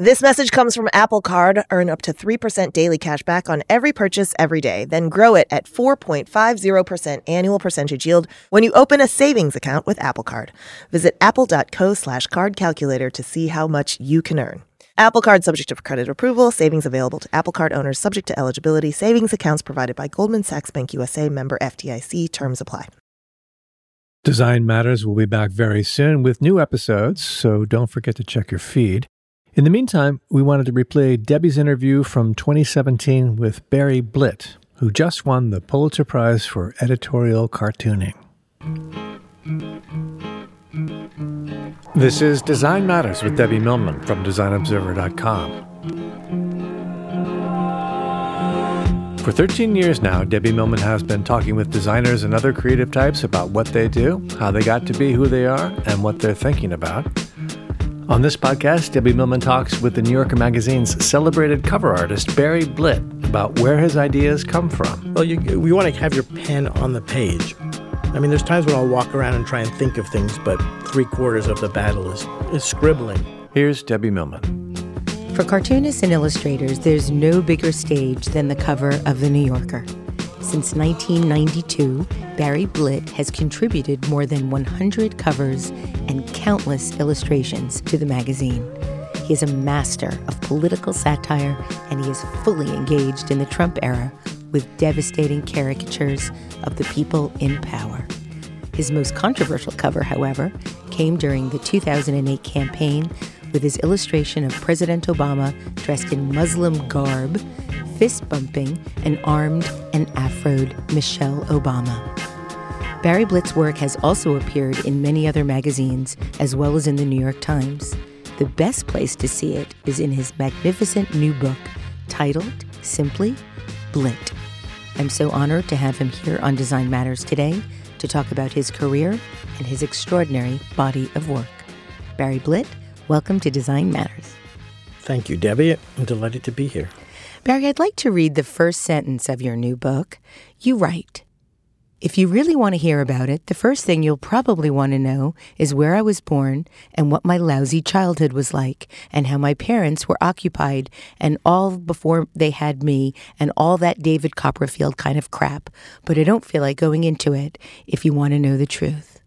This message comes from Apple Card. Earn up to 3% daily cash back on every purchase every day. Then grow it at 4.50% annual percentage yield when you open a savings account with Apple Card. Visit apple.co slash card calculator to see how much you can earn. Apple Card subject to credit approval. Savings available to Apple Card owners subject to eligibility. Savings accounts provided by Goldman Sachs Bank USA member FDIC. Terms apply. Design Matters will be back very soon with new episodes, so don't forget to check your feed. In the meantime, we wanted to replay Debbie's interview from 2017 with Barry Blitt, who just won the Pulitzer Prize for editorial cartooning. This is Design Matters with Debbie Millman from DesignObserver.com. For 13 years now, Debbie Millman has been talking with designers and other creative types about what they do, how they got to be who they are, and what they're thinking about. On this podcast, Debbie Millman talks with the New Yorker Magazine's celebrated cover artist, Barry Blitt, about where his ideas come from. Well, you, we want to have your pen on the page. I mean, there's times when I'll walk around and try and think of things, but three quarters of the battle is, is scribbling. Here's Debbie Millman. For cartoonists and illustrators, there's no bigger stage than the cover of The New Yorker. Since 1992, Barry Blitt has contributed more than 100 covers and countless illustrations to the magazine. He is a master of political satire and he is fully engaged in the Trump era with devastating caricatures of the people in power. His most controversial cover, however, came during the 2008 campaign with his illustration of President Obama dressed in Muslim garb fist bumping an armed and afroed Michelle Obama. Barry Blitt's work has also appeared in many other magazines, as well as in the New York Times. The best place to see it is in his magnificent new book titled simply Blitt. I'm so honored to have him here on Design Matters today to talk about his career and his extraordinary body of work. Barry Blitt, welcome to Design Matters. Thank you, Debbie. I'm delighted to be here. Barry, I'd like to read the first sentence of your new book. You write, if you really want to hear about it, the first thing you'll probably want to know is where I was born and what my lousy childhood was like and how my parents were occupied and all before they had me and all that David Copperfield kind of crap. But I don't feel like going into it if you want to know the truth.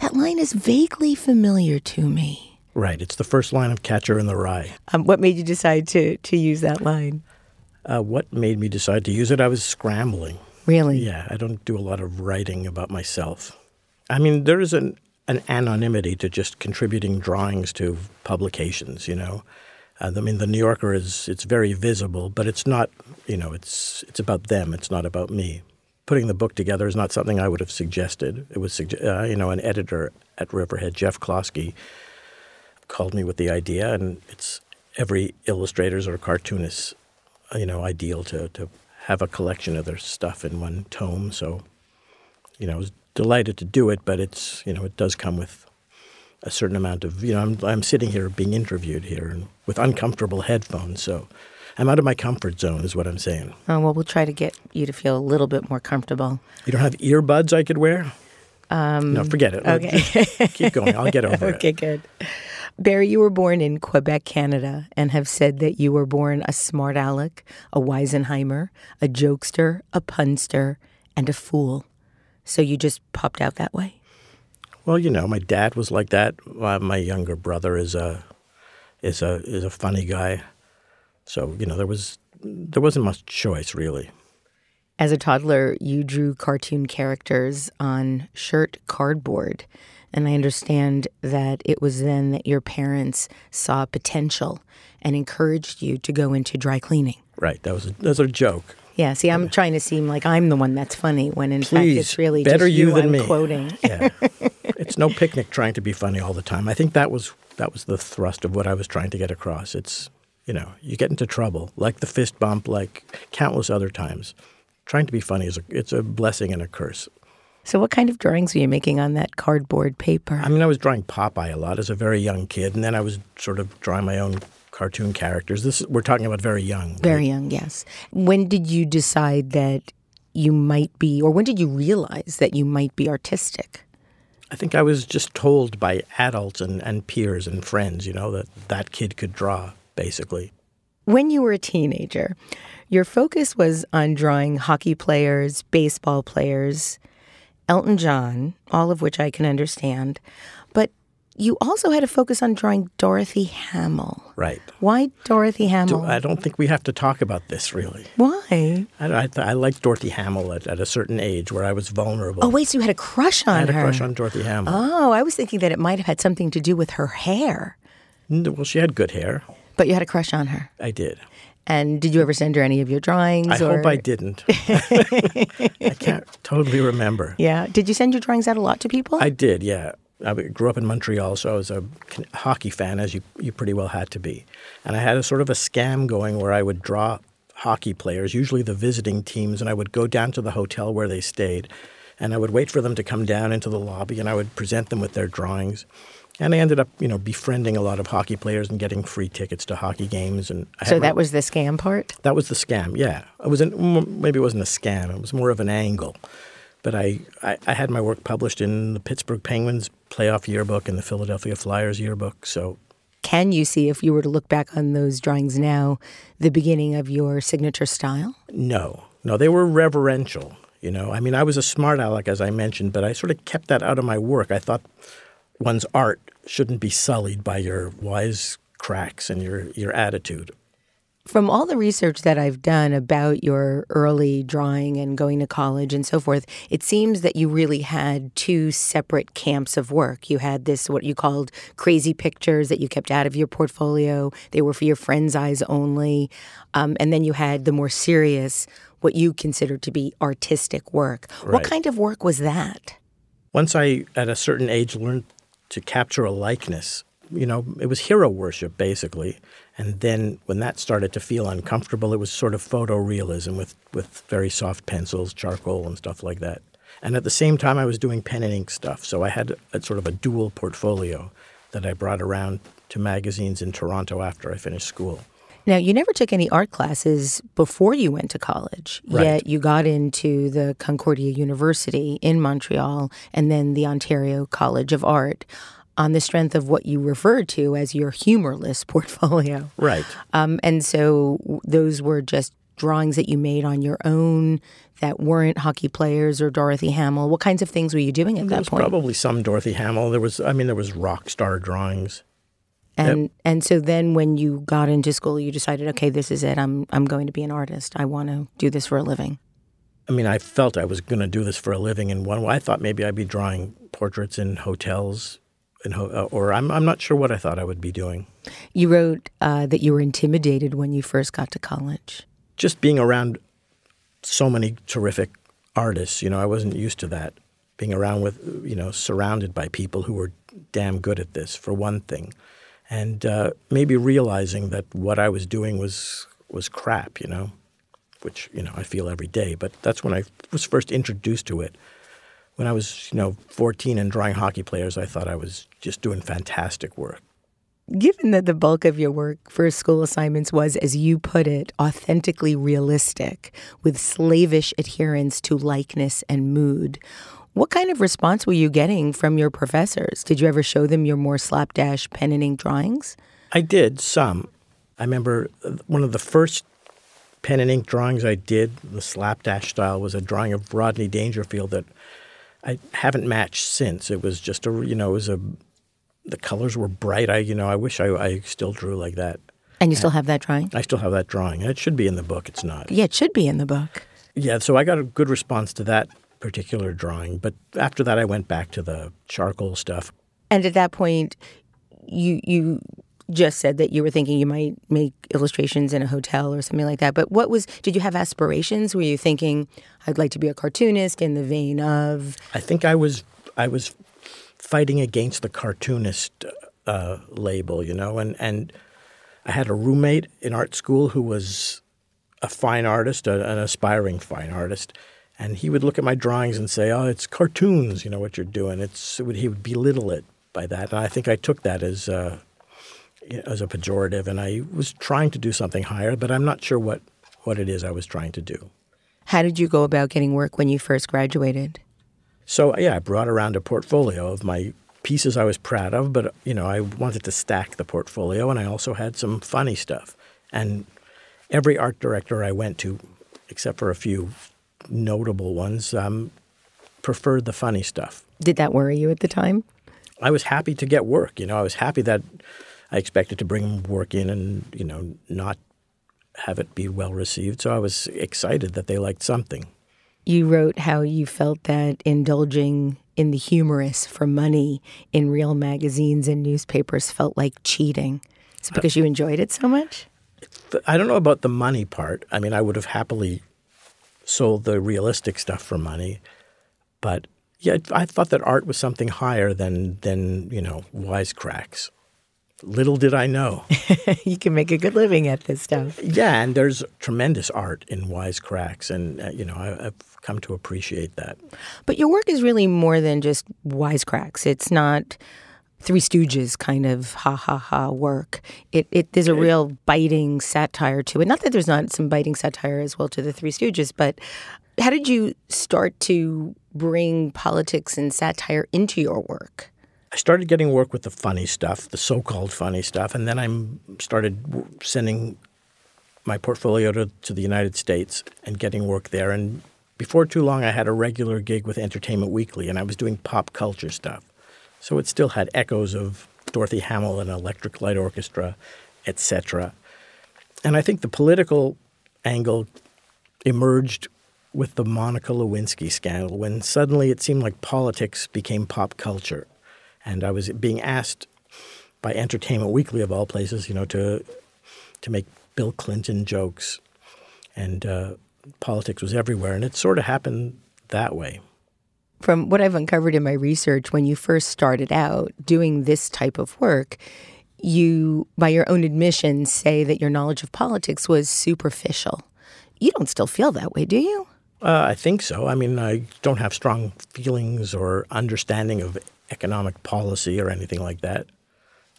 That line is vaguely familiar to me. Right. It's the first line of Catcher in the Rye. Um, what made you decide to, to use that line? Uh, what made me decide to use it? I was scrambling. Really? Yeah, I don't do a lot of writing about myself. I mean, there is an, an anonymity to just contributing drawings to publications, you know. Uh, I mean, the New Yorker is it's very visible, but it's not, you know, it's it's about them. It's not about me. Putting the book together is not something I would have suggested. It was, uh, you know, an editor at Riverhead, Geoff Kloske, called me with the idea, and it's every illustrator's or cartoonist's you know, ideal to, to have a collection of their stuff in one tome. So, you know, I was delighted to do it, but it's, you know, it does come with a certain amount of, you know, I'm, I'm sitting here being interviewed here and with uncomfortable headphones. So I'm out of my comfort zone, is what I'm saying. Oh, well, we'll try to get you to feel a little bit more comfortable. You don't have earbuds I could wear? Um, no, forget it. Okay. keep going. I'll get over okay, it. Okay, good. Barry, you were born in Quebec, Canada, and have said that you were born a smart aleck, a Weisenheimer, a jokester, a punster, and a fool. So you just popped out that way? Well, you know, my dad was like that. Uh, my younger brother is a is a is a funny guy. So you know, there was there wasn't much choice really. As a toddler, you drew cartoon characters on shirt cardboard. And I understand that it was then that your parents saw potential and encouraged you to go into dry cleaning. Right. That was a, that was a joke. Yeah, see, I'm trying to seem like I'm the one that's funny when in fact Please, it's really better just you than I'm me. quoting. Yeah. it's no picnic trying to be funny all the time. I think that was that was the thrust of what I was trying to get across. It's you know, you get into trouble, like the fist bump, like countless other times. Trying to be funny is a, it's a blessing and a curse. So, what kind of drawings were you making on that cardboard paper? I mean, I was drawing Popeye a lot as a very young kid, and then I was sort of drawing my own cartoon characters. This we're talking about very young. right? Very young, yes. When did you decide that you might be, or when did you realize that you might be artistic? I think I was just told by adults and, and peers and friends, you know, that that kid could draw, basically. When you were a teenager, your focus was on drawing hockey players, baseball players, Elton John, all of which I can understand. But you also had a focus on drawing Dorothy Hamill. Right. Why Dorothy Hamill? I don't think we have to talk about this really. Why? I, I, I liked Dorothy Hamill at, at a certain age where I was vulnerable. Oh, wait, so you had a crush on her? I had a crush on Dorothy Hamill. Oh, I was thinking that it might have had something to do with her hair, Well, she had good hair. but you had a crush on her. I did. And did you ever send her any of your drawings? I or... hope I didn't. I can't totally remember. Yeah. Did you send your drawings out a lot to people? I did, yeah. I grew up in Montreal, so I was a hockey fan, as you, you pretty well had to be. And I had a sort of a scam going where I would draw hockey players, usually the visiting teams, and I would go down to the hotel where they stayed, and I would wait for them to come down into the lobby, and I would present them with their drawings. And I ended up, you know, befriending a lot of hockey players and getting free tickets to hockey games. And I had so my- that was the scam part? that was the scam. Yeah, it was an, maybe it wasn't a scam. It was more of an angle. But I, I, I had my work published in the Pittsburgh Penguins playoff yearbook and the Philadelphia Flyers yearbook. So Can you see, if you were to look back on those drawings now, the beginning of your signature style? no, no, they were reverential. You know, I mean, I was a smart aleck as I mentioned, but I sort of kept that out of my work. I thought one's art shouldn't be sullied by your wise cracks and your your attitude. From all the research that I've done about your early drawing and going to college and so forth, it seems that you really had two separate camps of work. You had this, what you called crazy pictures that you kept out of your portfolio, they were for your friends' eyes only. Um, and then you had the more serious, what you considered to be artistic work. What kind of work was that? Once I, at a certain age, learned to capture a likeness, you know, it was hero worship basically. And then when that started to feel uncomfortable, it was sort of photorealism with, with very soft pencils, charcoal, and stuff like that. And at the same time, I was doing pen and ink stuff. So I had a, sort of a dual portfolio that I brought around to magazines in Toronto after I finished school. Now, you never took any art classes before you went to college, Right. yet you got into the Concordia University in Montreal and then the Ontario College of Art on the strength of what you referred to as your humorless portfolio. Right. Um, and so those were just drawings that you made on your own that weren't hockey players or Dorothy Hamill. What kinds of things were you doing at There that was point? probably some Dorothy Hamill. There was, I mean, there was rock star drawings. And and so then when you got into school, you decided, okay, this is it. I'm I'm going to be an artist. I want to do this for a living. I mean, I felt I was going to do this for a living in one way. I thought maybe I'd be drawing portraits in hotels, in ho- uh, or I'm, I'm not sure what I thought I would be doing. You wrote uh, that you were intimidated when you first got to college. Just being around so many terrific artists, you know, I wasn't used to that. Being around with, you know, surrounded by people who were damn good at this, for one thing. And uh, maybe realizing that what I was doing was was crap, you know, which, you know, I feel every day. But that's when I was first introduced to it. When I was, you know, 14 and drawing hockey players, I thought I was just doing fantastic work. Given that the bulk of your work for school assignments was, as you put it, authentically realistic, with slavish adherence to likeness and mood, what kind of response were you getting from your professors? Did you ever show them your more slapdash pen and ink drawings? I did some. I remember one of the first pen and ink drawings I did, the slapdash style, was a drawing of Rodney Dangerfield that I haven't matched since. It was just a, you know, it was a, the colors were bright. I, you know, I wish I, I still drew like that. And you still have that drawing? I still have that drawing. It should be in the book. It's not. Yeah, it should be in the book. Yeah, so I got a good response to that particular drawing. But after that, I went back to the charcoal stuff. And at that point, you you just said that you were thinking you might make illustrations in a hotel or something like that. But what was did you have aspirations? Were you thinking I'd like to be a cartoonist in the vein of I think I was I was fighting against the cartoonist uh, label, you know, and and I had a roommate in art school who was a fine artist, a, an aspiring fine artist, and he would look at my drawings and say, "Oh, it's cartoons, you know what you're doing." It's it would, he would belittle it by that, and I think I took that as uh, as a pejorative, and I was trying to do something higher, but I'm not sure what what it is I was trying to do. How did you go about getting work when you first graduated? So yeah, I brought around a portfolio of my pieces I was proud of, but you know I wanted to stack the portfolio, and I also had some funny stuff. And every art director I went to, except for a few notable ones, um, preferred the funny stuff. Did that worry you at the time? I was happy to get work. You know, I was happy that I expected to bring work in and you know not have it be well received. So I was excited that they liked something. You wrote how you felt that indulging in the humorous for money in real magazines and newspapers felt like cheating. It's because you enjoyed it so much? I don't know about the money part. I mean, I would have happily sold the realistic stuff for money, but yeah, I thought that art was something higher than than you know wisecracks. Little did I know. you can make a good living at this stuff. Yeah, and there's tremendous art in wisecracks, and uh, you know I, have come to appreciate that. But your work is really more than just wisecracks. It's not Three Stooges kind of ha ha ha work. It, it there's a real biting satire to it. Not that there's not some biting satire as well to the Three Stooges, but how did you start to bring politics and satire into your work? I started getting work with the funny stuff, the so-called funny stuff, and then I started sending my portfolio to, to the United States and getting work there. And before too long, I had a regular gig with Entertainment Weekly, and I was doing pop culture stuff. So it still had echoes of Dorothy Hamill and Electric Light Orchestra, etc. And I think the political angle emerged with the Monica Lewinsky scandal when suddenly it seemed like politics became pop culture. And I was being asked by Entertainment Weekly, of all places, you know, to, to make Bill Clinton jokes. And uh, politics was everywhere. And it sort of happened that way from what I've uncovered in my research, when you first started out doing this type of work, you, by your own admission, say that your knowledge of politics was superficial. You don't still feel that way, do you? Uh, I think so. I mean, I don't have strong feelings or understanding of economic policy or anything like that.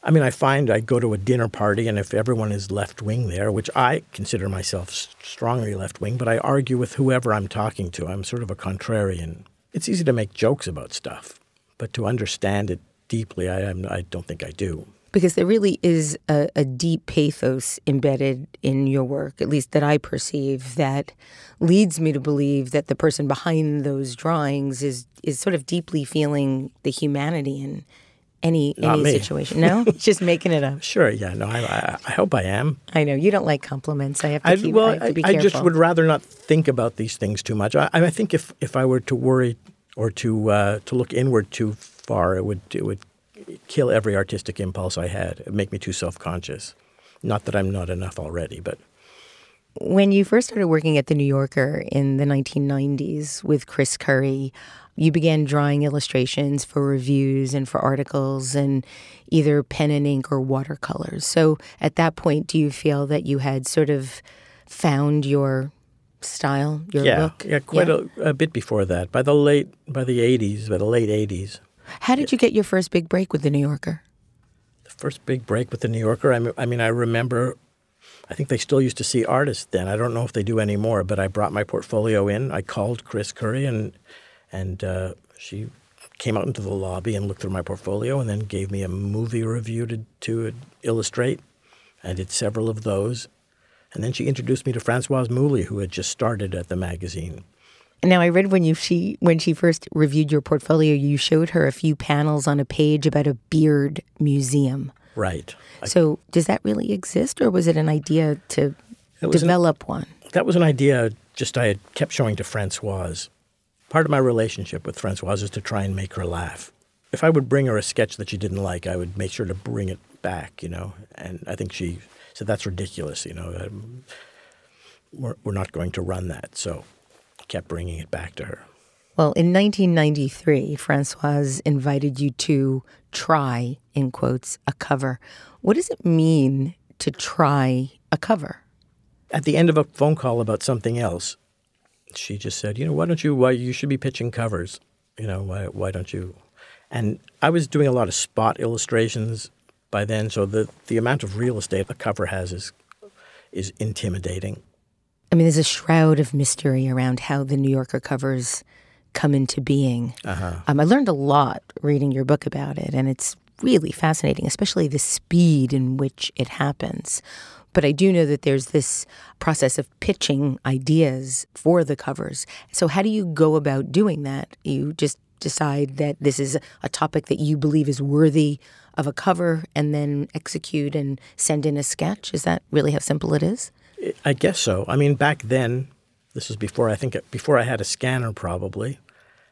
I mean, I find I go to a dinner party, and if everyone is left wing there, which I consider myself strongly left wing, but I argue with whoever I'm talking to. I'm sort of a contrarian it's easy to make jokes about stuff, but to understand it deeply, I, I don't think I do. Because there really is a, a, deep pathos embedded in your work, at least that I perceive, that leads me to believe that the person behind those drawings is is sort of deeply feeling the humanity in any Not any me. situation. No, just making it up. Sure, yeah, no, I, I, I, hope I am. I know you don't like compliments. I have to keep. Well, I, have to I just would rather not think about these things too much. I, I think if if I were to worry or to uh, to look inward too far, it would it would kill every artistic impulse I had. It'd make me too self conscious. Not that I'm not enough already, but. When you first started working at the New Yorker in the 1990s with Chris Curry, you began drawing illustrations for reviews and for articles and either pen and ink or watercolors. So at that point, do you feel that you had sort of found your style, your yeah, look? Yeah, quite yeah. A, a bit before that. By the late, by the 80s, by the late 80s. How did you get your first big break with the New Yorker? The first big break with the New Yorker, I mean, I, mean, I remember I think they still used to see artists then. I don't know if they do anymore, but I brought my portfolio in. I called Chris Curry and and uh, she came out into the lobby and looked through my portfolio and then gave me a movie review to, to illustrate. I did several of those. And then she introduced me to Francoise Mouly, who had just started at the magazine. And now I read when you she when she first reviewed your portfolio, you showed her a few panels on a page about a beard museum. Right. So does that really exist, or was it an idea to develop an, one? That was an idea just I had kept showing to Francoise. Part of my relationship with Francoise is to try and make her laugh. If I would bring her a sketch that she didn't like, I would make sure to bring it back, you know. And I think she said, that's ridiculous, you know. Um, we're, we're not going to run that. So I kept bringing it back to her. Well, in 1993, Francoise invited you to try, in quotes, a cover. What does it mean to try a cover? At the end of a phone call about something else, she just said, "You know, why don't you? Why you should be pitching covers? You know, why why don't you?" And I was doing a lot of spot illustrations by then, so the the amount of real estate a cover has is is intimidating. I mean, there's a shroud of mystery around how the New Yorker covers come into being. Uh-huh. Um, I learned a lot reading your book about it, and it's really fascinating, especially the speed in which it happens. But I do know that there's this process of pitching ideas for the covers. So, how do you go about doing that? You just decide that this is a topic that you believe is worthy of a cover and then execute and send in a sketch? Is that really how simple it is? I guess so. I mean, back then, this was before I think uh, before I had a scanner, probably,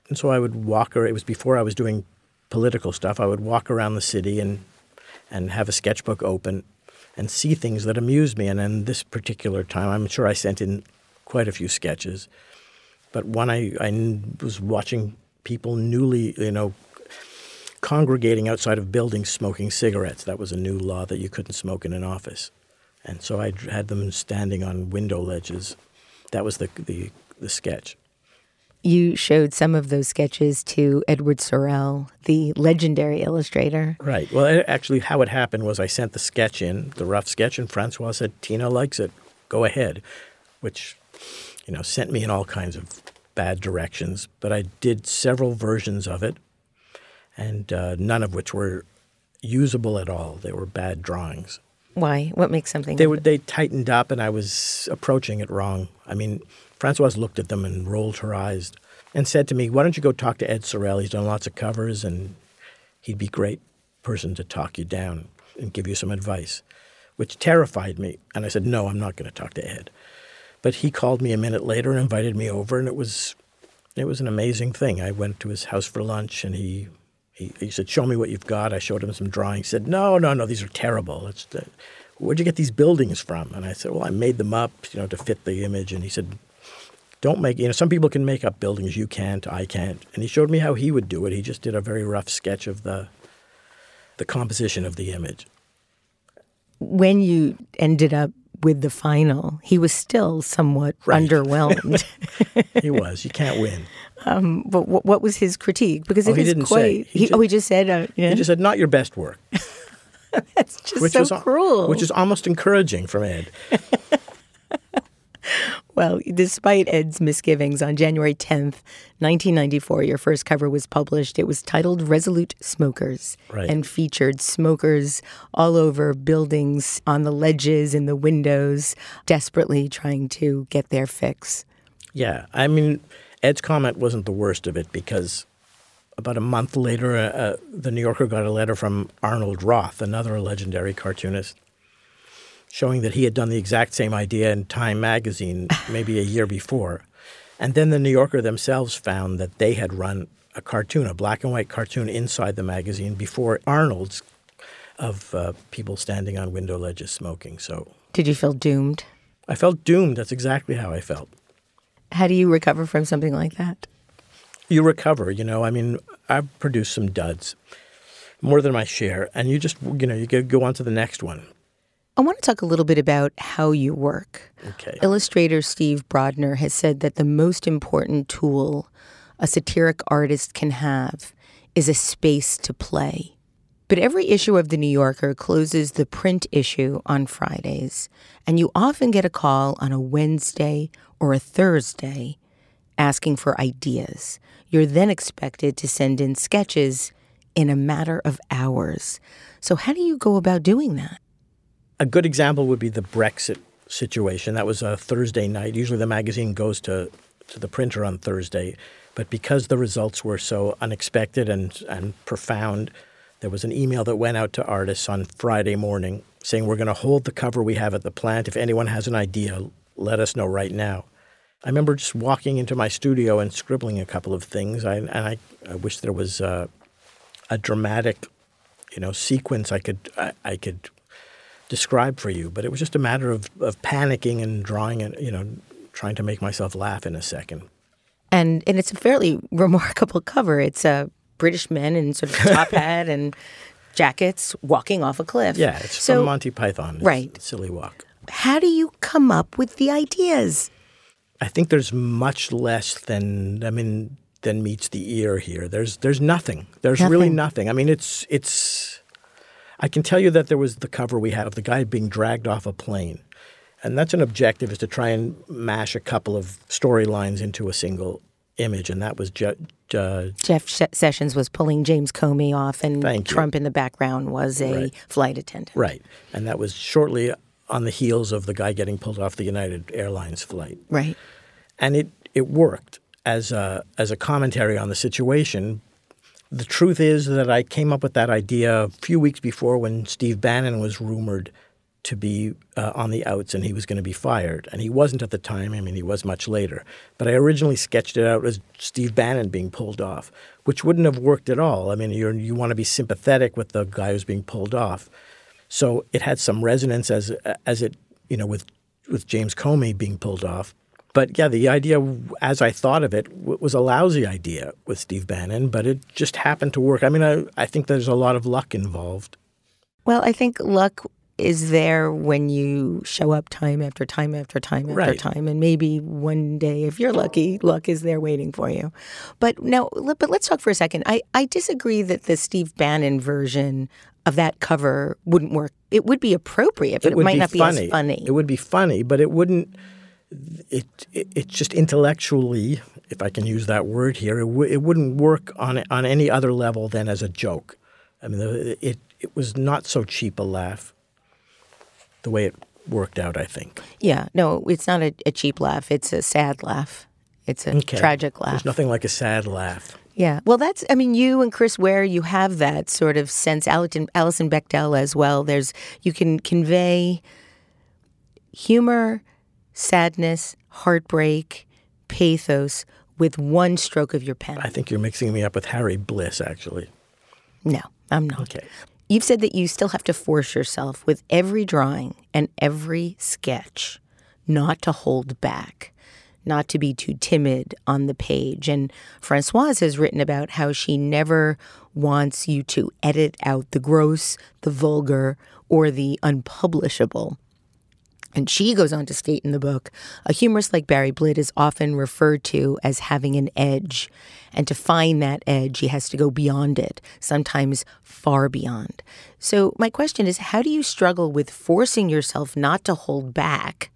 and so I would walk. Or it was before I was doing political stuff. I would walk around the city and and have a sketchbook open and see things that amused me. And in this particular time, I'm sure I sent in quite a few sketches. But one I, I was watching people newly, you know, congregating outside of buildings smoking cigarettes. That was a new law that you couldn't smoke in an office. And so I had them standing on window ledges. That was the, the, the sketch. You showed some of those sketches to Edward Sorel, the legendary illustrator. Right. Well, actually, how it happened was I sent the sketch in, the rough sketch, and Francoise said, Tina likes it. Go ahead, which, you know, sent me in all kinds of bad directions. But I did several versions of it, and uh, none of which were usable at all. They were bad drawings. Why? What makes something? They were they tightened up, and I was approaching it wrong. I mean, Francoise looked at them and rolled her eyes, and said to me, "Why don't you go talk to Ed Sorel? He's done lots of covers, and he'd be a great person to talk you down and give you some advice." Which terrified me, and I said, "No, I'm not going to talk to Ed." But he called me a minute later and invited me over, and it was it was an amazing thing. I went to his house for lunch, and he he, he said, "Show me what you've got." I showed him some drawings. He said, "No, no, no, these are terrible. It's the, where'd you get these buildings from?" And I said, "Well, I made them up, you know, to fit the image." And he said, "Don't make you know. Some people can make up buildings. You can't. I can't." And he showed me how he would do it. He just did a very rough sketch of the the composition of the image. When you ended up with the final, he was still somewhat right. underwhelmed. he was. You can't win. Um, but what, what, was his critique? Because oh, it he didn't quite. Say. He, he just, oh, he just said. Uh, yeah. He just said, "Not your best work." That's just which so was, cruel. Which is almost encouraging from Ed. well, despite Ed's misgivings, on January 10th, 1994, your first cover was published. It was titled Resolute Smokers right. and featured smokers all over buildings, on the ledges, in the windows, desperately trying to get their fix. Yeah. I mean, Ed's comment wasn't the worst of it because about a month later, uh, uh, the New Yorker got a letter from Arnold Roth, another legendary cartoonist, showing that he had done the exact same idea in Time magazine maybe a year before. And then the New Yorker themselves found that they had run a cartoon, a black and white cartoon inside the magazine before Arnold's of uh, people standing on window ledges smoking. So, did you feel doomed? I felt doomed. That's exactly how I felt. How do you recover from something like that? You recover, you know. I mean, I've produced some duds, more than my share, and you just, you know, you go on to the next one. I want to talk a little bit about how you work. Okay. Illustrator Steve Brodner has said that the most important tool a satiric artist can have is a space to play. But every issue of The New Yorker closes the print issue on Fridays, and you often get a call on a Wednesday or a Thursday asking for ideas. You're then expected to send in sketches in a matter of hours. So, how do you go about doing that? A good example would be the Brexit situation. That was a Thursday night. Usually the magazine goes to, to the printer on Thursday. But because the results were so unexpected and, and profound, there was an email that went out to artists on Friday morning saying, We're going to hold the cover we have at the plant. If anyone has an idea, let us know right now. I remember just walking into my studio and scribbling a couple of things. I, and I, I wish there was a, a dramatic, you know, sequence I could I, I, could describe for you. But it was just a matter of, of panicking and drawing and you know trying to make myself laugh in a second. And and it's a fairly remarkable cover. It's a British men in sort of top hat and jackets walking off a cliff. Yeah, it's so, from Monty Python. It's right. Silly Walk. How do you come up with the ideas? I think there's much less than I mean than meets the ear here. There's there's nothing. There's nothing. really nothing. I mean it's it's I can tell you that there was the cover we had of the guy being dragged off a plane. And that's an objective is to try and mash a couple of storylines into a single image and that was ju- ju- Jeff Sessions was pulling James Comey off and Trump in the background was a right. flight attendant. Right. And that was shortly on the heels of the guy getting pulled off the United Airlines flight. Right. And it, it worked as a, as a commentary on the situation. The truth is that I came up with that idea a few weeks before when Steve Bannon was rumored to be uh, on the outs and he was going to be fired. And he wasn't at the time. I mean, he was much later. But I originally sketched it out as Steve Bannon being pulled off, which wouldn't have worked at all. I mean, you you want to be sympathetic with the guy who's being pulled off. So it had some resonance as as it you know with with James Comey being pulled off. But yeah, the idea as I thought of it was a lousy idea with Steve Bannon, but it just happened to work. I mean, I, I think there's a lot of luck involved. Well, I think luck is there when you show up time after time after time after right. time and maybe one day if you're lucky luck is there waiting for you but now but let's talk for a second i, I disagree that the steve bannon version of that cover wouldn't work it would be appropriate but it, it might be not funny. be as funny it would be funny but it wouldn't it, it it's just intellectually if i can use that word here it, w- it wouldn't work on on any other level than as a joke i mean it it was not so cheap a laugh the way it worked out, I think. Yeah, no, it's not a, a cheap laugh. It's a sad laugh. It's a okay. tragic laugh. There's nothing like a sad laugh. Yeah. Well, that's, I mean, you and Chris Ware, you have that sort of sense. Allison, Alison Bechdel as well. There's, you can convey humor, sadness, heartbreak, pathos with one stroke of your pen. I think you're mixing me up with Harry Bliss, actually. No, I'm not. Okay. You've said that you still have to force yourself with every drawing and every sketch not to hold back, not to be too timid on the page. And Francoise has written about how she never wants you to edit out the gross, the vulgar, or the unpublishable. And she goes on to state in the book a humorist like Barry Blitt is often referred to as having an edge. And to find that edge, he has to go beyond it, sometimes far beyond. So, my question is how do you struggle with forcing yourself not to hold back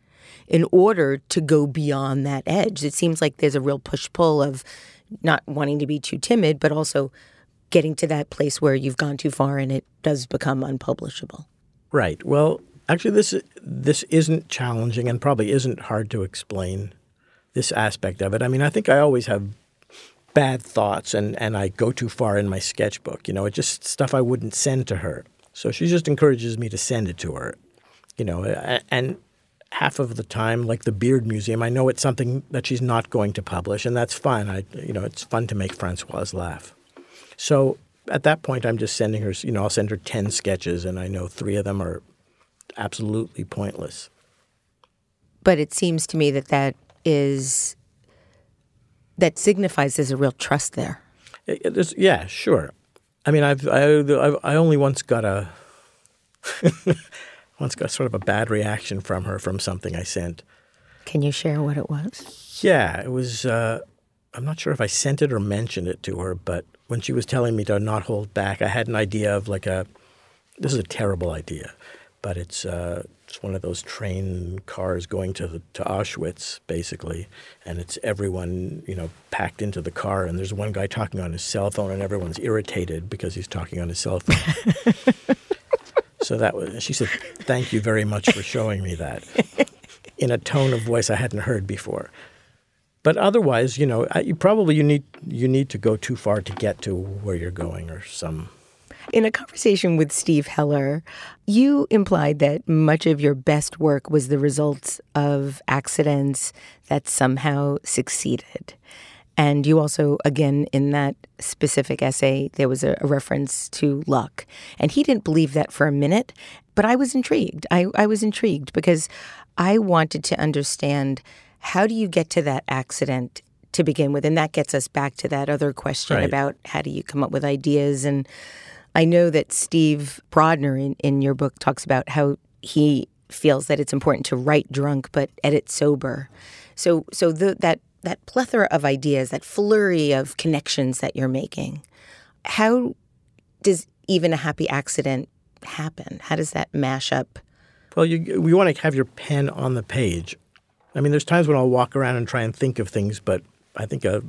in order to go beyond that edge? It seems like there's a real push pull of not wanting to be too timid, but also getting to that place where you've gone too far and it does become unpublishable. Right. Well, Actually, this this isn't challenging and probably isn't hard to explain. This aspect of it. I mean, I think I always have bad thoughts and, and I go too far in my sketchbook. You know, it's just stuff I wouldn't send to her. So she just encourages me to send it to her. You know, and half of the time, like the Beard Museum, I know it's something that she's not going to publish, and that's fine. I, you know, it's fun to make Francoise laugh. So at that point, I'm just sending her. You know, I'll send her ten sketches, and I know three of them are absolutely pointless. But it seems to me that that is that signifies there's a real trust there. Uh, uh, it, it yeah, sure. I mean, I've I, I've, I only once got a once got sort of a bad reaction from her from something I sent. Can you share what it was? Yeah, it was. Uh, I'm not sure if I sent it or mentioned it to her, but when she was telling me to not hold back, I had an idea of like a. This is a terrible idea but it's uh, it's one of those train cars going to the, to Auschwitz basically, and it's everyone you know packed into the car, and there's one guy talking on his cell phone, and everyone's irritated because he's talking on his cell phone. so that was she said, "Thank you very much for showing me that," in a tone of voice I hadn't heard before. But otherwise, you know, you probably you need you need to go too far to get to where you're going, or some In a conversation with Steve Heller, you implied that much of your best work was the results of accidents that somehow succeeded. And you also, again, in that specific essay, there was a, a, reference to luck. And he didn't believe that for a minute, but I was intrigued. I, I was intrigued because I wanted to understand how do you get to that accident to begin with? And that gets us back to that other question Right. about how do you come up with ideas. And I know that Steve Brodner in, in your book talks about how he feels that it's important to write drunk but edit sober. So so the, that that plethora of ideas, that flurry of connections that you're making, how does even a happy accident happen? How does that mash up? Well, you, we want to have your pen on the page. I mean, there's times when I'll walk around and try and think of things, but I think a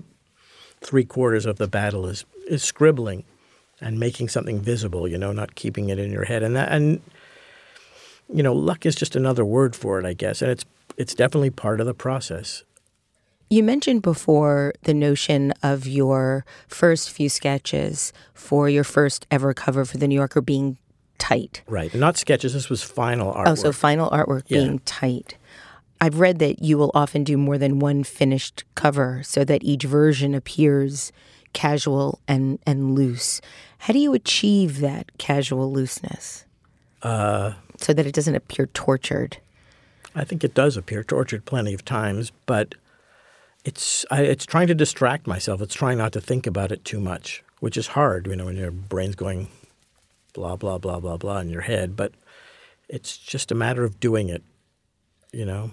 three quarters of the battle is is scribbling and making something visible. You know, not keeping it in your head, and that and you know, luck is just another word for it, I guess, and it's it's definitely part of the process. You mentioned before the notion of your first few sketches for your first ever cover for the New Yorker being tight. Right, not sketches. This was final artwork. Oh, so final artwork Yeah. being tight. I've read that you will often do more than one finished cover so that each version appears casual and, and loose. How do you achieve that casual looseness? Uh, so that it doesn't appear tortured. I think it does appear tortured plenty of times, but it's I, it's trying to distract myself. It's trying not to think about it too much, which is hard, you know, when your brain's going blah blah blah blah blah in your head. But it's just a matter of doing it, you know.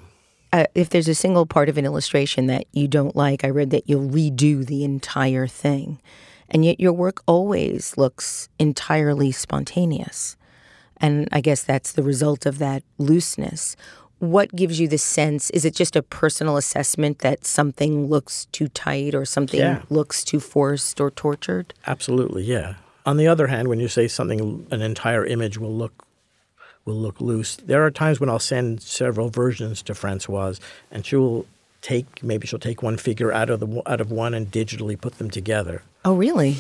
Uh, if there's a single part of an illustration that you don't like, I read that you'll redo the entire thing. And yet your work always looks entirely spontaneous. And I guess that's the result of that looseness. What gives you the sense? Is it just a personal assessment that something looks too tight or something Yeah. looks too forced or tortured? Absolutely, yeah. On the other hand, when you say something, an entire image will look will look loose. There are times when I'll send several versions to Francoise, and she will take maybe she'll take one figure out of the out of one and digitally put them together. Oh, really?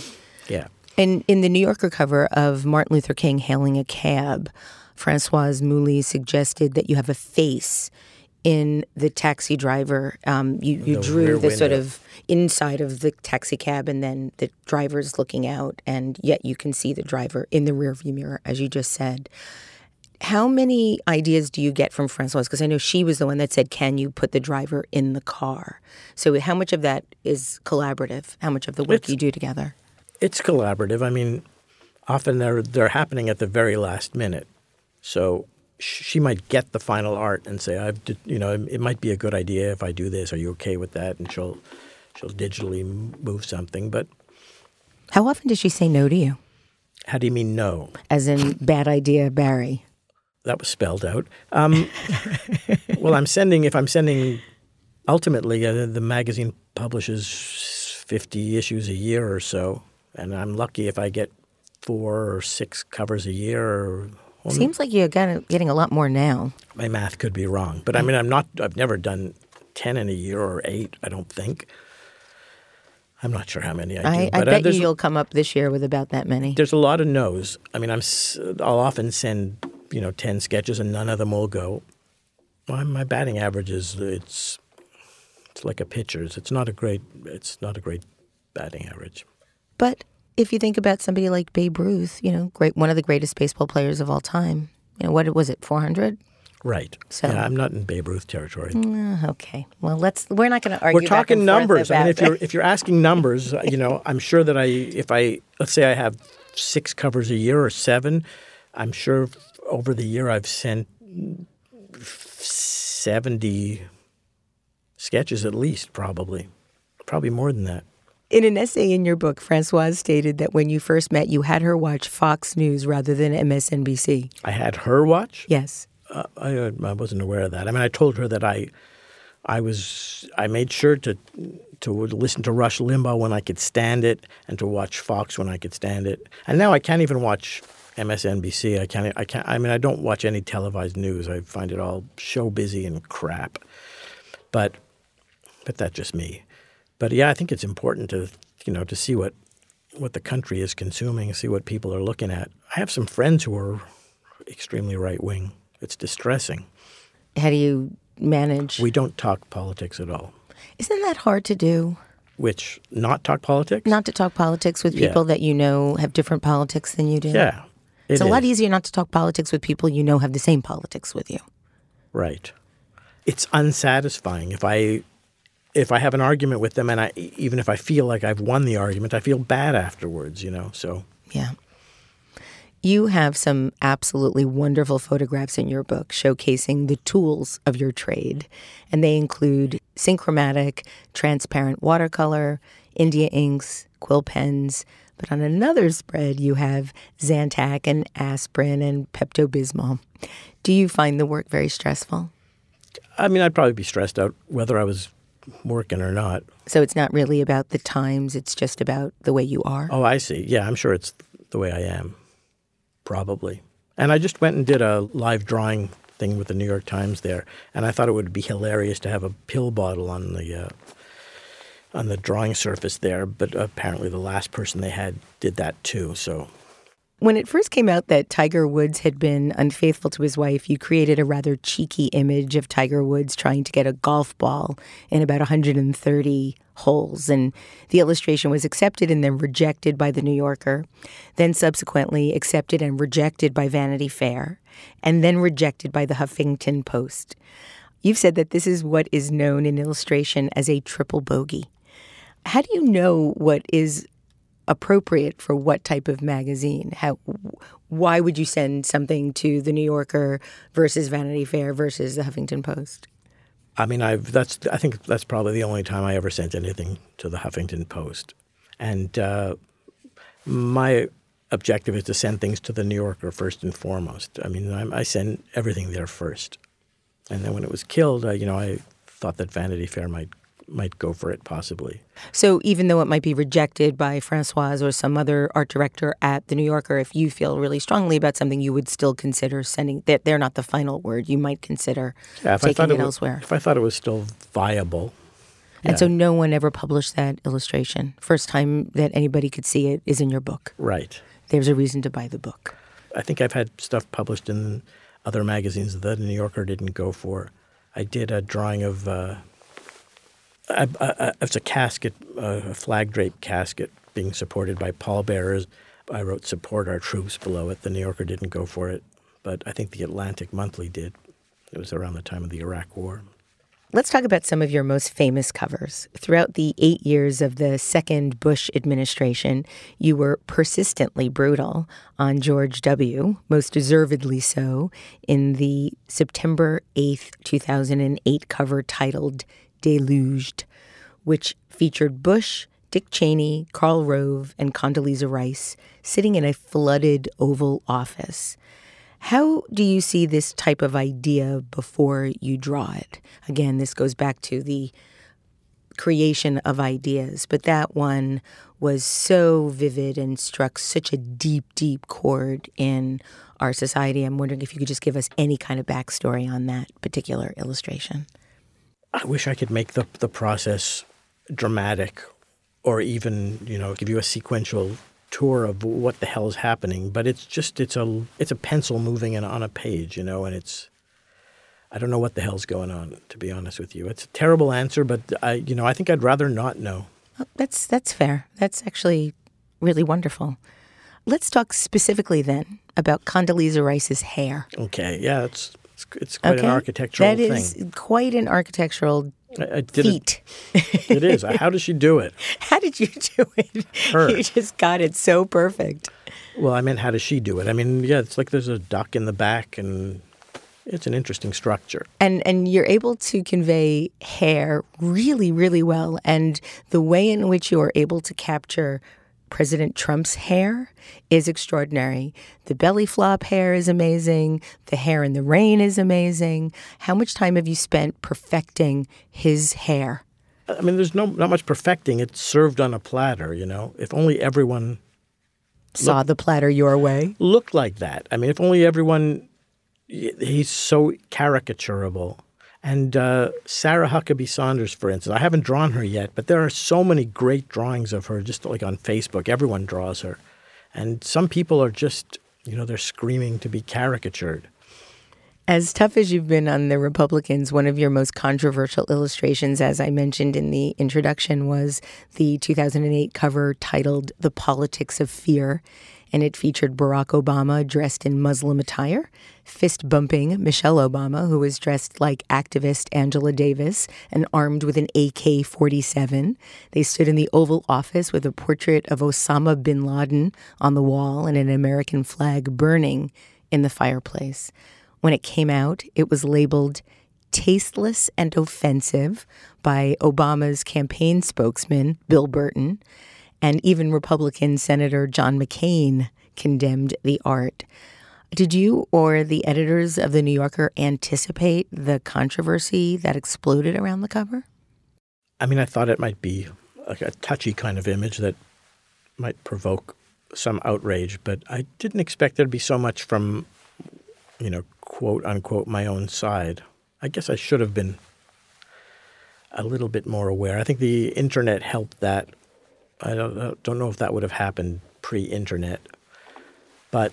Yeah. In in the New Yorker cover of Martin Luther King hailing a cab, Francoise Mouly suggested that you have a face in the taxi driver. Um, you you The drew the sort of inside of the taxi cab, and then the driver's looking out, and yet you can see the driver in the rearview mirror, as you just said. How many ideas do you get from Francoise? Because I know she was the one that said, "Can you put the driver in the car?" So, how much of that is collaborative? How much of the work It's- you do together? It's collaborative. I mean, often they're they're happening at the very last minute. So she might get the final art and say, "I've you know, it might be a good idea if I do this. Are you okay with that?" And she'll she'll digitally move something. But How often does she say no to you? how do you mean no? As in, bad idea, Barry. That was spelled out. Um, well, I'm sending if I'm sending. Ultimately, uh, the magazine publishes 50 issues a year or so, and I'm lucky if I get four or six covers a year. Or, well, Seems like you're getting, getting a lot more now. my math could be wrong, but I mean, I'm not. I've never done 10 in a year or eight. I don't think. I'm not sure how many I do, I, I uh, bet you you'll come up this year with about that many. there's a lot of no's. I mean, I'm. I'll often send you know 10 sketches, and none of them will go. My, my batting average is it's it's like a pitcher's. It's not a great. It's not a great batting average. But if you think about somebody like Babe Ruth, you know, great one of the greatest baseball players of all time. You know, what was it, 400? Right. So- yeah, I'm not in Babe Ruth territory. Uh, okay. Well, let's. We're not going to argue. We're talking numbers. I mean, if you're if you're asking numbers, you know, I'm sure that I if I let's say I have six covers a year or seven, I'm sure over the year I've sent seventy sketches at least, probably, probably more than that. In an essay in your book, Francoise stated that when you first met, you had her watch Fox News rather than MSNBC. I had her watch. Yes. Uh, I, I wasn't aware of that. I mean, I told her that I, I was, I made sure to, to listen to Rush Limbaugh when I could stand it, and to watch Fox when I could stand it. And now I can't even watch MSNBC. I can't. I can't. I mean, I don't watch any televised news. I find it all show busy and crap. But, but that's just me. But yeah, I think it's important to, you know, to see what, what the country is consuming, see what people are looking at. I have some friends who are extremely right wing. It's distressing. How do you manage? We don't talk politics at all. Isn't that hard to do? Which not talk politics? Not to talk politics with Yeah. people that you know have different politics than you do. Yeah. It's it a lot easier not to talk politics with people you know have the same politics with you. Right. It's unsatisfying if I if I have an argument with them and I even if I feel like I've won the argument, I feel bad afterwards, you know. So Yeah. You have some absolutely wonderful photographs in your book showcasing the tools of your trade, and they include synchromatic, transparent watercolor, India inks, quill pens. But on another spread, you have Zantac and aspirin and Pepto Bismol. Do you find the work very stressful? I mean I'd probably be stressed out whether I was working or not. So it's not really about the times, it's just about the way you are? Oh, I see. Yeah, I'm sure it's the way I am. Probably. And I just went and did a live drawing thing with the New York Times there, and I thought it would be hilarious to have a pill bottle on the uh, on the drawing surface there. But apparently, the last person they had did that too. So When it first came out that Tiger Woods had been unfaithful to his wife, you created a rather cheeky image of Tiger Woods trying to get a golf ball in about 130 holes. And the illustration was accepted and then rejected by The New Yorker, then subsequently accepted and rejected by Vanity Fair, and then rejected by the Huffington Post. You've said that this is what is known in illustration as a triple bogey. How do you know what is appropriate for what type of magazine? How why would you send something to the New Yorker versus Vanity Fair versus the Huffington Post? I mean, I've that's I think that's probably the only time I ever sent anything to the Huffington Post, and uh, my objective is to send things to the New Yorker first and foremost. I mean, I, I send everything there first, and then when it was killed, uh, you know, I thought that Vanity Fair might might go for it possibly. So even though it might be rejected by Francoise or some other art director at the New Yorker, if you feel really strongly about something, you would still consider sending. They're, they're not the final word. You might consider Yeah, taking it, it was, elsewhere. if I thought it was still viable, And so no one ever published that illustration. First time that anybody could see it is in your book. right. There's a reason to buy the book. I think I've had stuff published in other magazines that the New Yorker didn't go for. I did a drawing of uh, It's a casket, a flag draped casket being supported by pallbearers. I wrote "Support our troops" below it. The New Yorker didn't go for it, but I think the Atlantic Monthly did. It was around the time of the Iraq War. Let's talk about some of your most famous covers. Throughout the eight years of the second Bush administration, you were persistently brutal on George W., most deservedly so, in the September 8th, 2008 cover titled Deluged, which featured Bush, Dick Cheney, Karl Rove, and Condoleezza Rice sitting in a flooded Oval Office. How do you see this type of idea before you draw it? Again, this goes back to the creation of ideas, but that one was so vivid and struck such a deep, deep chord in our society. I'm wondering if you could just give us any kind of backstory on that particular illustration. I wish I could make the the process dramatic, or even you know give you a sequential tour of what the hell is happening. But it's just it's a it's a pencil moving in, on a page, you know, and it's I don't know what the hell's going on. To be honest with you, it's a terrible answer, but I you know I think I'd rather not know. Oh, that's that's fair. That's actually really wonderful. Let's talk specifically then about Condoleezza Rice's hair. Okay, yeah, it's it's, it's quite an architectural That thing. is quite an architectural I, I feat. It, it is. How does she do it? How did you do it? Her. You just got it so perfect. Well, I meant how does she do it? I mean, yeah, it's like there's a duck in the back, and it's an interesting structure. And and you're able to convey hair really, really well. And the way in which you are able to capture President Trump's hair is extraordinary. The belly flop hair is amazing. The hair in the rain is amazing. How much time have you spent perfecting his hair? I mean, there's no not much perfecting. It's served on a platter, you know. If only everyone Saw the platter your way. looked like that. I mean, if only everyone. He's so caricaturable, And uh, Sarah Huckabee Sanders, for instance, I haven't drawn her yet, but there are so many great drawings of her just like on Facebook. Everyone draws her. And some people are just, you know, they're screaming to be caricatured. As tough as you've been on the Republicans, one of your most controversial illustrations, as I mentioned in the introduction, was the 2008 cover titled The Politics of Fear. And it featured Barack Obama dressed in Muslim attire, fist bumping Michelle Obama, who was dressed like activist Angela Davis and armed with an AK 47. They stood in the Oval Office with a portrait of Osama bin Laden on the wall and an American flag burning in the fireplace. When it came out, it was labeled tasteless and offensive by Obama's campaign spokesman, Bill Burton, and even Republican Senator John McCain condemned the art. Did you or the editors of The New Yorker anticipate the controversy that exploded around the cover? I mean, I thought it might be like a touchy kind of image that might provoke some outrage, but I didn't expect there to be so much from, you know, quote unquote my own side. I guess I should have been a little bit more aware. I think the internet helped that. I don't, don't know if that would have happened pre internet, but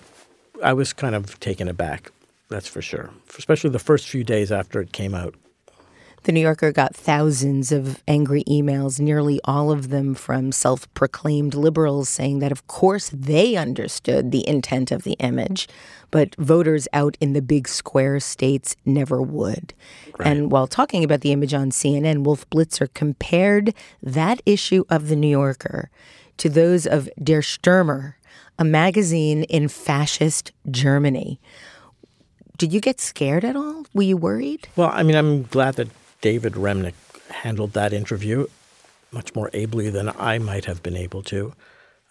I was kind of taken aback, that's for sure, especially the first few days after it came out. The New Yorker got thousands of angry emails, nearly all of them from self proclaimed liberals saying that, of course, they understood the intent of the image, but voters out in the big square states never would. Right. And while talking about the image on CNN, Wolf Blitzer compared that issue of The New Yorker to those of Der Stürmer, a magazine in fascist Germany. Did you get scared at all? Were you worried? Well, I mean, I'm glad that David Remnick handled that interview much more ably than I might have been able to.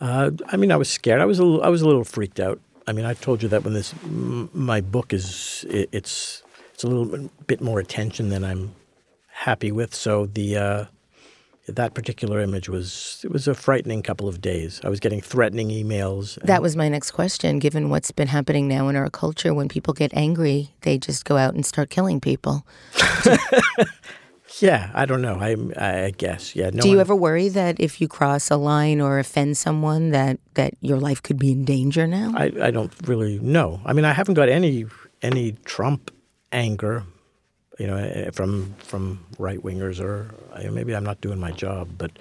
Uh, I mean, I was scared. I was a little, I was a little freaked out. I mean, I told you that when this my book is it, it's it's a little bit more attention than I'm happy with. So the uh, that particular image was it was a frightening couple of days. I was getting threatening emails. That was my next question. Given what's been happening now in our culture, when people get angry, they just go out and start killing people. yeah, I don't know. I I guess yeah. No Do you one... ever worry that if you cross a line or offend someone, that that your life could be in danger now? I I don't really know. I mean, I haven't got any any Trump anger you know, eh, from from right wingers, or maybe I'm not doing my job, but.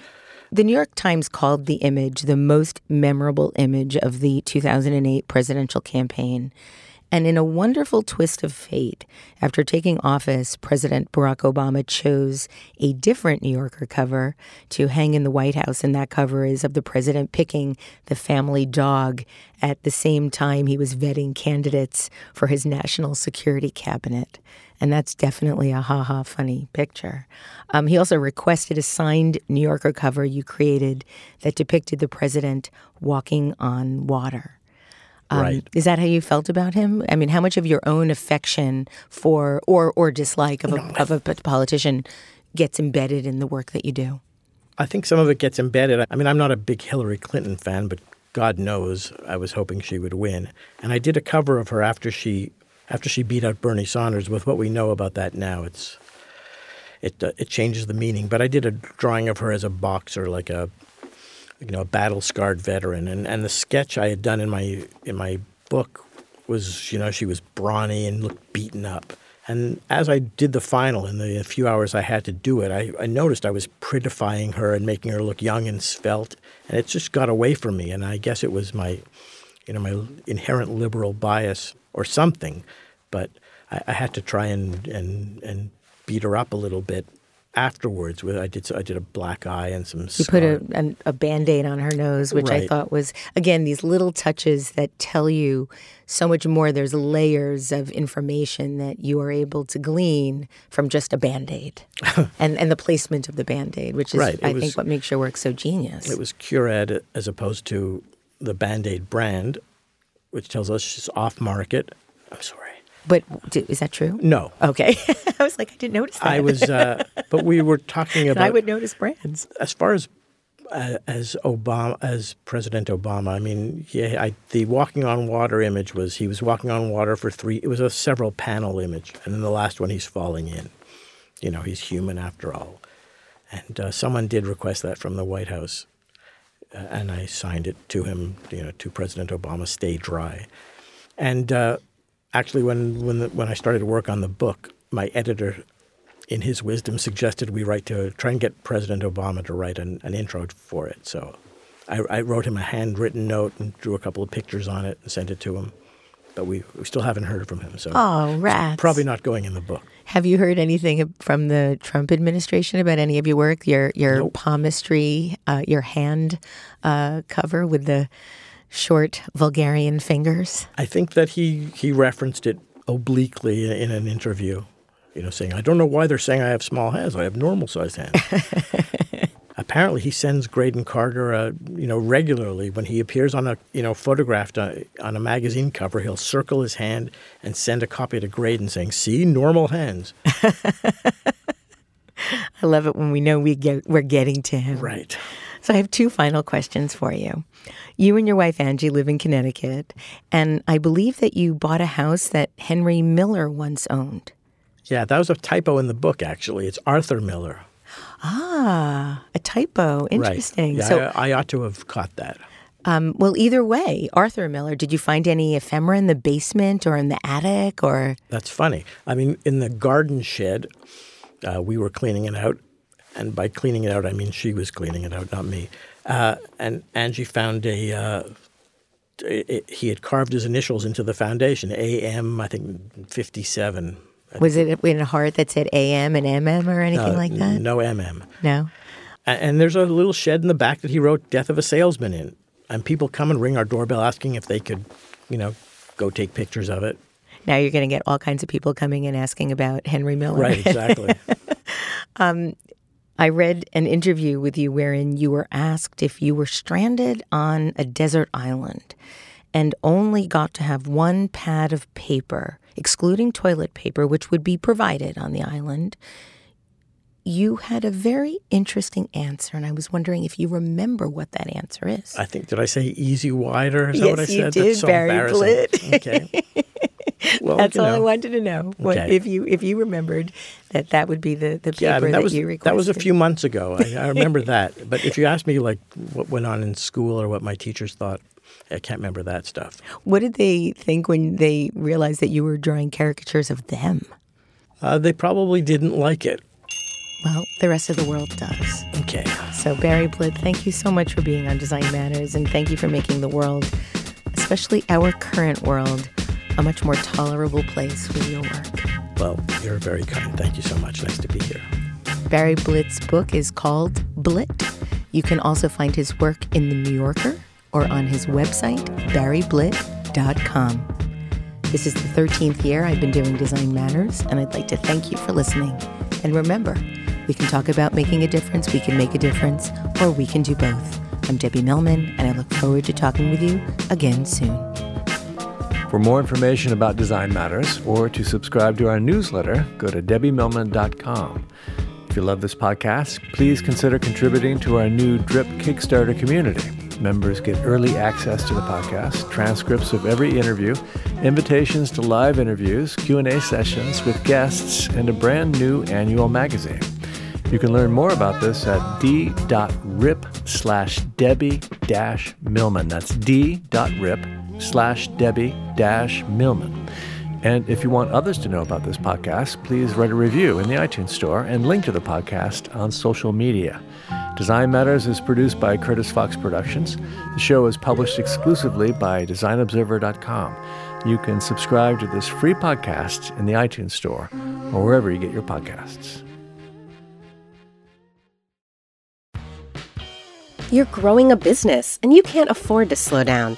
The New York Times called the image the most memorable image of the 2008 presidential campaign. And in a wonderful twist of fate, after taking office, President Barack Obama chose a different New Yorker cover to hang in the White House. And that cover is of the president picking the family dog at the same time he was vetting candidates for his national security cabinet. And that's definitely a ha ha funny picture. Um, he also requested a signed New Yorker cover you created that depicted the president walking on water. Um, right. Is that how you felt about him? I mean, how much of your own affection for or or dislike of a, no, of a politician gets embedded in the work that you do? I think some of it gets embedded. I mean, I'm not a big Hillary Clinton fan, but God knows I was hoping she would win. And I did a cover of her after she after she beat out Bernie Sanders. With what we know about that now, it's it uh, it changes the meaning. But I did a drawing of her as a boxer, like a you know, a battle scarred veteran. And and the sketch I had done in my in my book was, you know, she was brawny and looked beaten up. And as I did the final in the few hours I had to do it, I, I noticed I was prettifying her and making her look young and svelte, and it just got away from me. And I guess it was my, you know, my inherent liberal bias or something, but I, I had to try and and and beat her up a little bit afterwards with i did i did a black eye and some you scar. put a, a, a, band-aid on her nose which right. i thought was again these little touches that tell you so much more there's layers of information that you are able to glean from just a band-aid and and the placement of the band-aid which is right. i was, think what makes your work so genius it was curad as opposed to the band-aid brand which tells us she's off market i'm sorry but is that true? No. Okay. I was like, I didn't notice that. I was, uh, but we were talking about. I would notice brands. As far as uh, as Obama, as President Obama, I mean, yeah, I, the walking on water image was he was walking on water for three. It was a several panel image, and then the last one he's falling in. you know, he's human after all. And uh, someone did request that from the White House, uh, and I signed it to him, you know, to President Obama, stay dry. And uh, actually, when, when, the, when I started to work on the book, my editor, in his wisdom, suggested we write to try and get President Obama to write an, an intro for it. So I, I wrote him a handwritten note and drew a couple of pictures on it and sent it to him but we, we still haven't heard from him. So oh, rats. probably not going in the book. Have you heard anything from the Trump administration about any of your work? Your your nope. palmistry, uh, your hand uh, cover with the short Vulgarian fingers. I think that he he referenced it obliquely in an interview. You know, saying, "I don't know why they're saying I have small hands. I have normal sized hands." apparently he sends Graydon Carter, uh, you know, regularly when he appears on a, you know, photographed uh, on a magazine cover. He'll circle his hand and send a copy to Graydon saying, "See, normal hands." I love it when we know we get we're getting to him. Right. So I have two final questions for you. You and your wife Angie live in Connecticut, and I believe that you bought a house that Henry Miller once owned. Yeah, that was a typo in the book. Actually, it's Arthur Miller. Ah, a typo. Interesting. Right. Yeah, so, I, I, ought to have caught that. Um, well, either way, Arthur Miller, did you find any ephemera in the basement or in the attic or? That's funny. I mean, in the garden shed, uh, we were cleaning it out. And by cleaning it out, I mean she was cleaning it out, not me. Uh, and Angie found a, uh, it, it, he had carved his initials into the foundation, AM, I think 57. Was it in a heart that said AM and MM or anything uh, like that? No MM. No. And, and there's a little shed in the back that he wrote "Death of a Salesman" in, and people come and ring our doorbell asking if they could, you know, go take pictures of it. Now you're going to get all kinds of people coming and asking about Henry Miller. Right. Exactly. um, I read an interview with you wherein you were asked if you were stranded on a desert island and only got to have one pad of paper excluding toilet paper, which would be provided on the island, you had a very interesting answer, and I was wondering if you remember what that answer is. I think did I say E-Z Wider? Is yes, that what I said? you did, That's so Barry Blitt. okay. Well, That's all know. I wanted to know. What, okay. If you if you remembered that that would be the, the paper yeah, I mean, that, that was, you requested. That was a few months ago. I, I remember that. But if you ask me like what went on in school or what my teachers thought, I can't remember that stuff. What did they think when they realized that you were drawing caricatures of them? Uh, they probably didn't like it. Well, the rest of the world does. Okay. So, Barry Blitt, thank you so much for being on Design Matters, and thank you for making the world, especially our current world, a much more tolerable place for your work. Well, you're very kind. Thank you so much. Nice to be here. Barry Blitt's book is called Blitt. You can also find his work in The New Yorker or on his website, barryblitt.com. This is the 13th year I've been doing Design Matters, and I'd like to thank you for listening. And remember, we can talk about making a difference, we can make a difference, or we can do both. I'm Debbie Millman, and I look forward to talking with you again soon. For more information about Design Matters or to subscribe to our newsletter, go to debbiemillman.com. If you love this podcast, please consider contributing to our new DRIP Kickstarter community. Members get early access to the podcast, transcripts of every interview, invitations to live interviews, Q&A sessions with guests, and a brand new annual magazine. You can learn more about this at d.rip slash Debbie Millman. That's d.rip slash Debbie dash Millman. And if you want others to know about this podcast, please write a review in the iTunes Store and link to the podcast on social media. Design Matters is produced by Curtis Fox Productions. The show is published exclusively by DesignObserver.com. You can subscribe to this free podcast in the iTunes Store or wherever you get your podcasts. You're growing a business and you can't afford to slow down.